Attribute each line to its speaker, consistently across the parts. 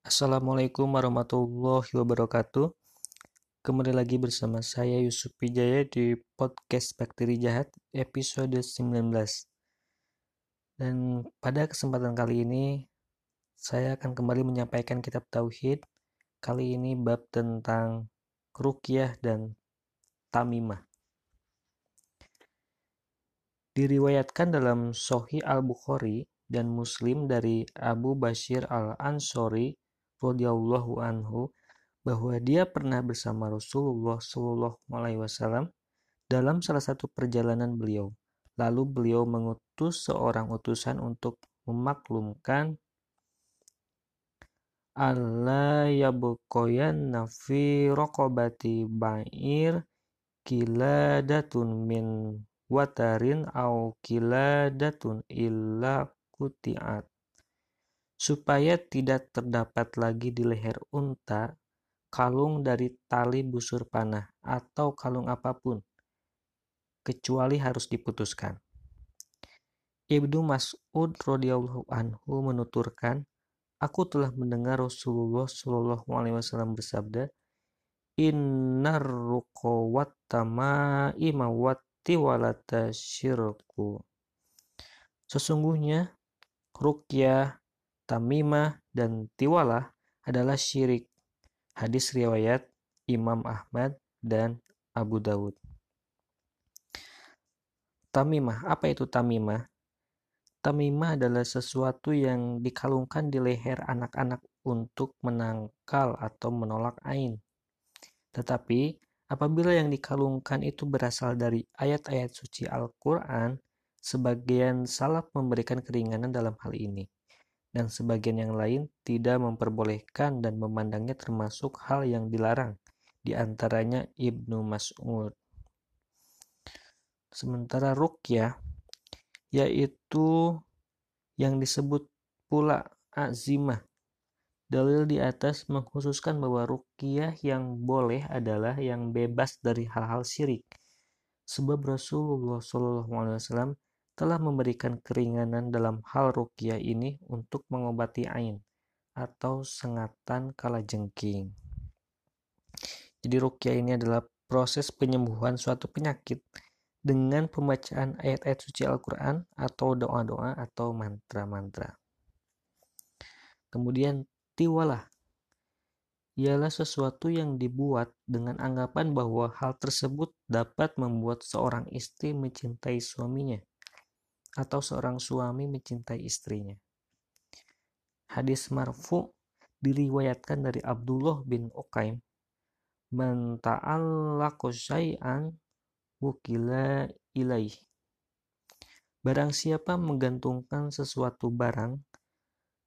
Speaker 1: Assalamualaikum warahmatullahi wabarakatuh. Kembali lagi bersama saya Yusuf Wijaya di podcast Bakteri Jahat episode 19. Dan pada kesempatan kali ini saya akan kembali menyampaikan kitab tauhid. Kali ini bab tentang ruqyah dan tamimah. Diriwayatkan dalam Sahih Al-Bukhari dan Muslim dari Abu Bashir Al-Ansori radhiyallahu anhu bahwa dia pernah bersama Rasulullah Shallallahu alaihi wasallam dalam salah satu perjalanan beliau. Lalu beliau mengutus seorang utusan untuk memaklumkan Allah yabqayan nafi raqabati ba'ir kiladatun min watarin au kiladatun illa kutiat supaya tidak terdapat lagi di leher unta kalung dari tali busur panah atau kalung apa pun, kecuali harus diputuskan. Ibnu Mas'ud radhiyallahu anhu menuturkan, aku telah mendengar Rasulullah shallallahu alaihi wasallam bersabda, Innar ruqawat tamaima wati walata syirku. Sesungguhnya rukyah tamimah, dan tiwalah adalah syirik. Hadis riwayat Imam Ahmad dan Abu Dawud. Tamimah, apa itu tamimah? Tamimah adalah sesuatu yang dikalungkan di leher anak-anak untuk menangkal atau menolak ain. Tetapi, apabila yang dikalungkan itu berasal dari ayat-ayat suci Al-Quran, sebagian salaf memberikan keringanan dalam hal ini dan sebagian yang lain tidak memperbolehkan dan memandangnya termasuk hal yang dilarang, di antaranya Ibnu Mas'ud. Sementara rukyah yaitu yang disebut pula azimah. Dalil di atas mengkhususkan bahwa rukyah yang boleh adalah yang bebas dari hal-hal syirik. Sebab Rasulullah SAW telah memberikan keringanan dalam hal rukyah ini untuk mengobati ain atau sengatan kala jengking. Jadi rukyah ini adalah proses penyembuhan suatu penyakit dengan pembacaan ayat-ayat suci Al-Quran atau doa-doa atau mantra-mantra. Kemudian tiwalah ialah sesuatu yang dibuat dengan anggapan bahwa hal tersebut dapat membuat seorang istri mencintai suaminya atau seorang suami mencintai istrinya. Hadis marfu diriwayatkan dari Abdullah bin Uqaim man ta'allaqa syai'an wukila ilaih Barang siapa menggantungkan sesuatu barang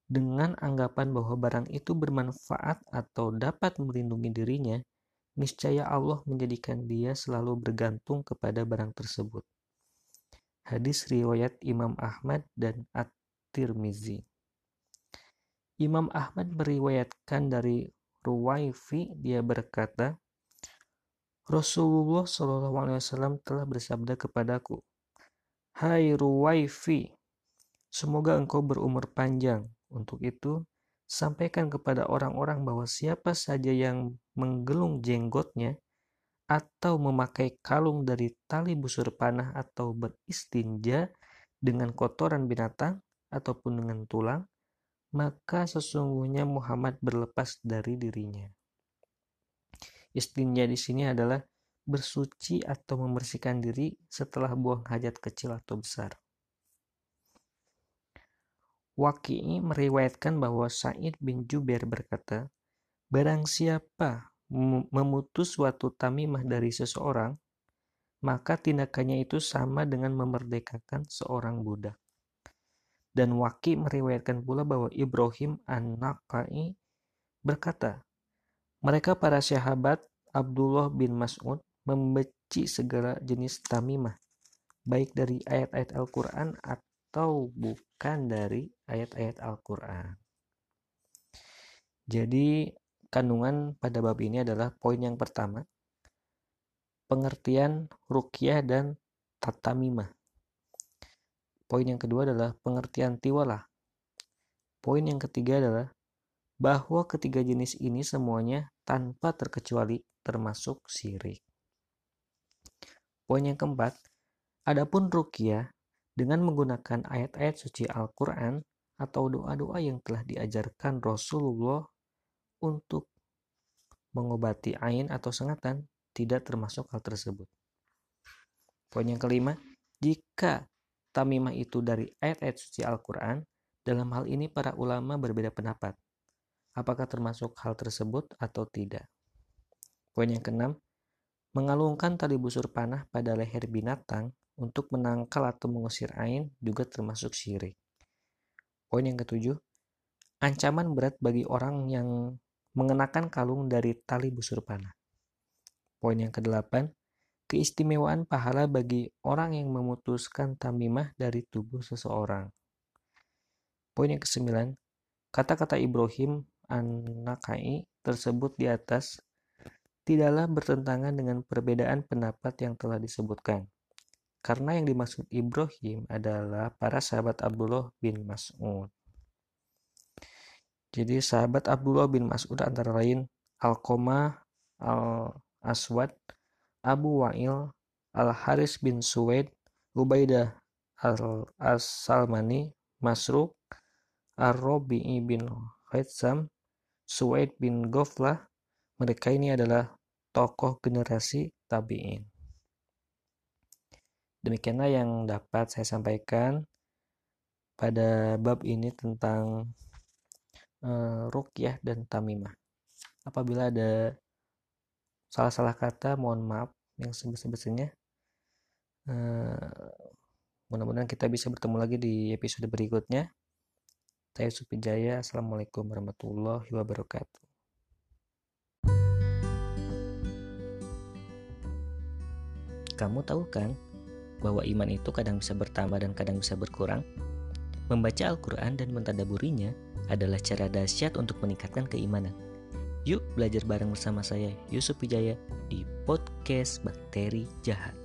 Speaker 1: dengan anggapan bahwa barang itu bermanfaat atau dapat melindungi dirinya, niscaya Allah menjadikan dia selalu bergantung kepada barang tersebut. Hadis riwayat Imam Ahmad dan At-Tirmizi. Imam Ahmad meriwayatkan dari Ruwaifi dia berkata, Rasulullah SAW telah bersabda kepadaku, Hai Ruwaifi, semoga engkau berumur panjang. Untuk itu, sampaikan kepada orang-orang bahwa siapa saja yang menggelung jenggotnya, atau memakai kalung dari tali busur panah atau beristinja dengan kotoran binatang ataupun dengan tulang, maka sesungguhnya Muhammad berlepas dari dirinya. Istinja di sini adalah bersuci atau membersihkan diri setelah buang hajat kecil atau besar. Waki'i meriwayatkan bahwa Said bin Jubair berkata, Barang siapa memutus suatu tamimah dari seseorang, maka tindakannya itu sama dengan memerdekakan seorang budak. Dan Waki meriwayatkan pula bahwa Ibrahim an-Naqai berkata, mereka para sahabat Abdullah bin Mas'ud membenci segala jenis tamimah, baik dari ayat-ayat Al-Quran atau bukan dari ayat-ayat Al-Quran. Jadi kandungan pada bab ini adalah poin yang pertama, pengertian rukyah dan tatamimah. Poin yang kedua adalah pengertian tiwalah. Poin yang ketiga adalah bahwa ketiga jenis ini semuanya tanpa terkecuali termasuk syirik. Poin yang keempat, adapun rukyah dengan menggunakan ayat-ayat suci Al-Quran atau doa-doa yang telah diajarkan Rasulullah untuk mengobati ain atau sengatan tidak termasuk hal tersebut. Poin yang kelima, jika tamimah itu dari ayat-ayat suci Al-Quran, dalam hal ini para ulama berbeda pendapat. Apakah termasuk hal tersebut atau tidak? Poin yang keenam, mengalungkan tali busur panah pada leher binatang untuk menangkal atau mengusir ain juga termasuk syirik. Poin yang ketujuh, ancaman berat bagi orang yang mengenakan kalung dari tali busur panah. Poin yang kedelapan, keistimewaan pahala bagi orang yang memutuskan tamimah dari tubuh seseorang. Poin yang kesembilan, kata-kata Ibrahim An-Nakai tersebut di atas tidaklah bertentangan dengan perbedaan pendapat yang telah disebutkan. Karena yang dimaksud Ibrahim adalah para sahabat Abdullah bin Mas'ud. Jadi sahabat Abdullah bin Mas'ud antara lain Al-Qamah Al-Aswad, Abu Wa'il, Al-Haris bin Suwaid, Ubaidah Al-Salmani, Masruk, Ar-Robi'i bin Khaitzam, Suwaid bin Goflah, mereka ini adalah tokoh generasi tabi'in. Demikianlah yang dapat saya sampaikan pada bab ini tentang uh, rukyah dan tamimah. Apabila ada salah-salah kata, mohon maaf yang sebesar-besarnya. Uh, mudah-mudahan kita bisa bertemu lagi di episode berikutnya. Saya Supijaya. Assalamualaikum warahmatullahi wabarakatuh.
Speaker 2: Kamu tahu kan bahwa iman itu kadang bisa bertambah dan kadang bisa berkurang? Membaca Al-Quran dan mentadaburinya adalah cara dahsyat untuk meningkatkan keimanan. Yuk belajar bareng bersama saya Yusuf Wijaya di podcast Bakteri Jahat.